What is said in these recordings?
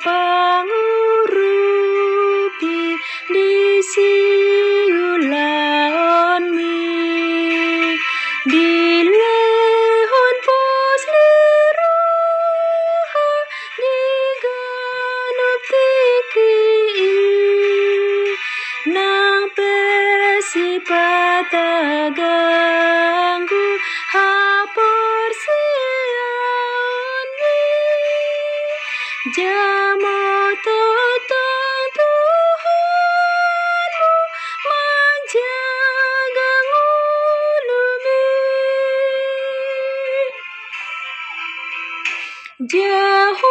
Jauh Bapa ngurupi di siulaon mi di lehon pos liruha di ganup tiki nang pesi Jauh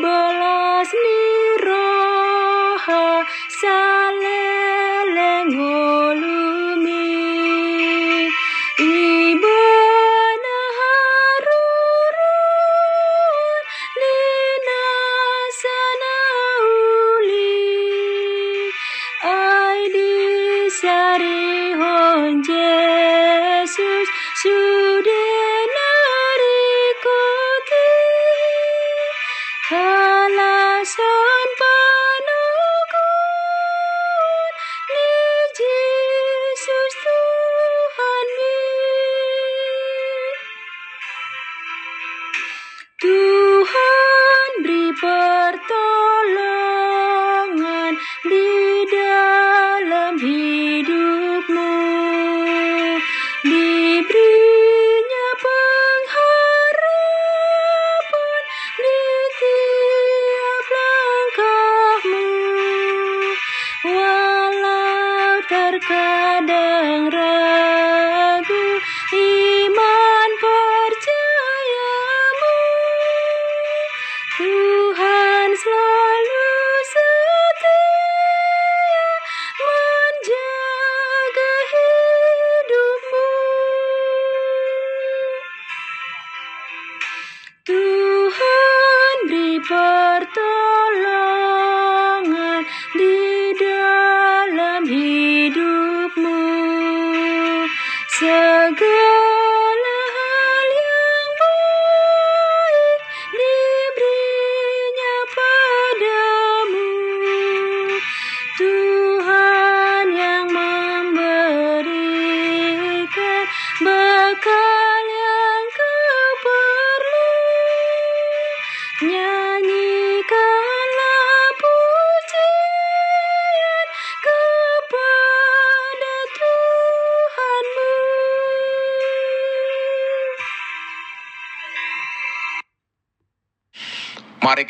belas niroha saleleng ngulumi Ibana harurun nina sanauli. Ai di sari Tuhan selalu Mari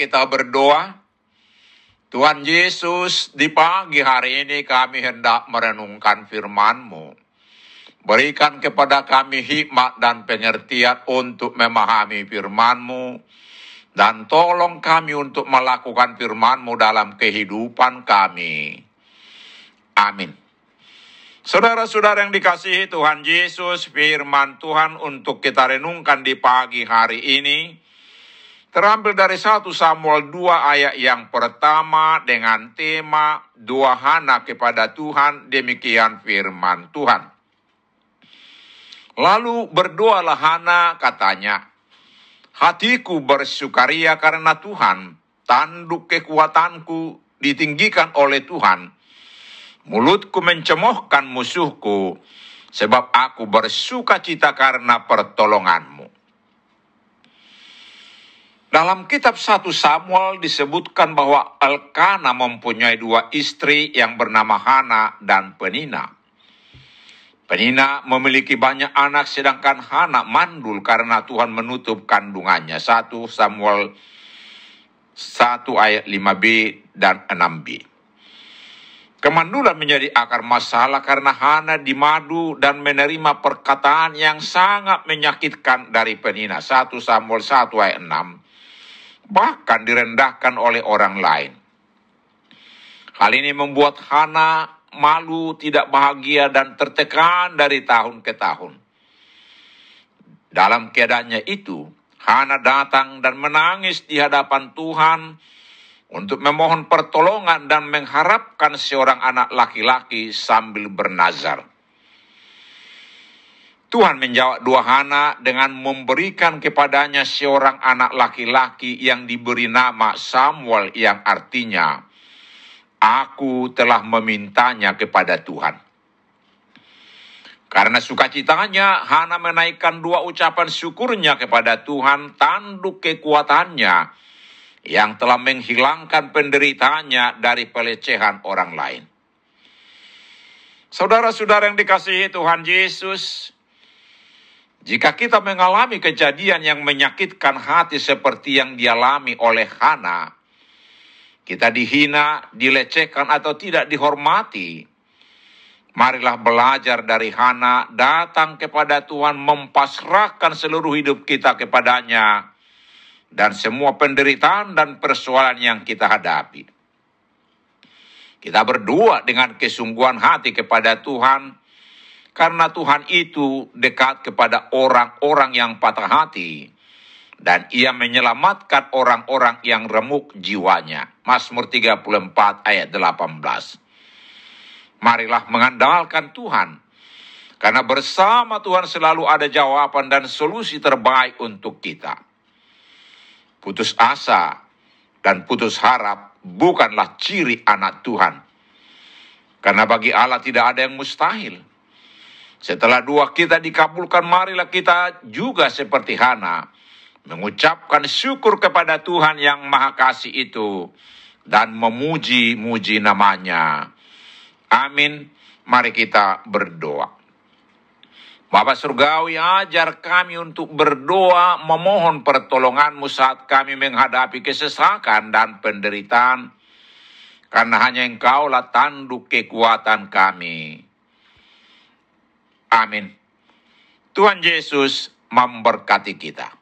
kita berdoa. Tuhan Yesus, di pagi hari ini kami hendak merenungkan firman-Mu. Berikan kepada kami hikmat dan pengertian untuk memahami firman-Mu. Dan tolong kami untuk melakukan firman-Mu dalam kehidupan kami. Amin. Saudara-saudara yang dikasihi Tuhan Yesus, firman Tuhan untuk kita renungkan di pagi hari ini terambil dari 1 Samuel 2 ayat yang pertama dengan tema dua hana kepada Tuhan, demikian firman Tuhan. Lalu berdoalah Hana katanya, hatiku bersukaria karena Tuhan, tanduk kekuatanku ditinggikan oleh Tuhan. Mulutku mencemohkan musuhku, sebab aku bersuka cita karena pertolonganmu. Dalam kitab 1 Samuel disebutkan bahwa Elkana mempunyai dua istri yang bernama Hana dan Penina. Penina memiliki banyak anak sedangkan Hana mandul karena Tuhan menutup kandungannya. 1 Samuel 1 ayat 5b dan 6b. Kemandulan menjadi akar masalah karena Hana dimadu dan menerima perkataan yang sangat menyakitkan dari penina. 1 Samuel 1 ayat 6. Bahkan direndahkan oleh orang lain. Hal ini membuat Hana malu, tidak bahagia, dan tertekan dari tahun ke tahun. Dalam keadaannya itu, Hana datang dan menangis di hadapan Tuhan untuk memohon pertolongan dan mengharapkan seorang anak laki-laki sambil bernazar. Tuhan menjawab dua Hana dengan memberikan kepadanya seorang anak laki-laki yang diberi nama Samuel yang artinya Aku telah memintanya kepada Tuhan. Karena sukacitanya, Hana menaikkan dua ucapan syukurnya kepada Tuhan, tanduk kekuatannya, yang telah menghilangkan penderitaannya dari pelecehan orang lain. Saudara-saudara yang dikasihi Tuhan Yesus, jika kita mengalami kejadian yang menyakitkan hati seperti yang dialami oleh Hana, kita dihina, dilecehkan atau tidak dihormati, marilah belajar dari Hana, datang kepada Tuhan, mempasrahkan seluruh hidup kita kepadanya, dan semua penderitaan dan persoalan yang kita hadapi. Kita berdoa dengan kesungguhan hati kepada Tuhan, karena Tuhan itu dekat kepada orang-orang yang patah hati, dan ia menyelamatkan orang-orang yang remuk jiwanya. Mazmur 34 ayat 18. Marilah mengandalkan Tuhan, karena bersama Tuhan selalu ada jawaban dan solusi terbaik untuk kita putus asa, dan putus harap bukanlah ciri anak Tuhan. Karena bagi Allah tidak ada yang mustahil. Setelah dua kita dikabulkan, marilah kita juga seperti Hana mengucapkan syukur kepada Tuhan yang Maha Kasih itu dan memuji-muji namanya. Amin. Mari kita berdoa. Bapak Surgawi ajar kami untuk berdoa memohon pertolonganmu saat kami menghadapi kesesakan dan penderitaan. Karena hanya engkaulah tanduk kekuatan kami. Amin. Tuhan Yesus memberkati kita.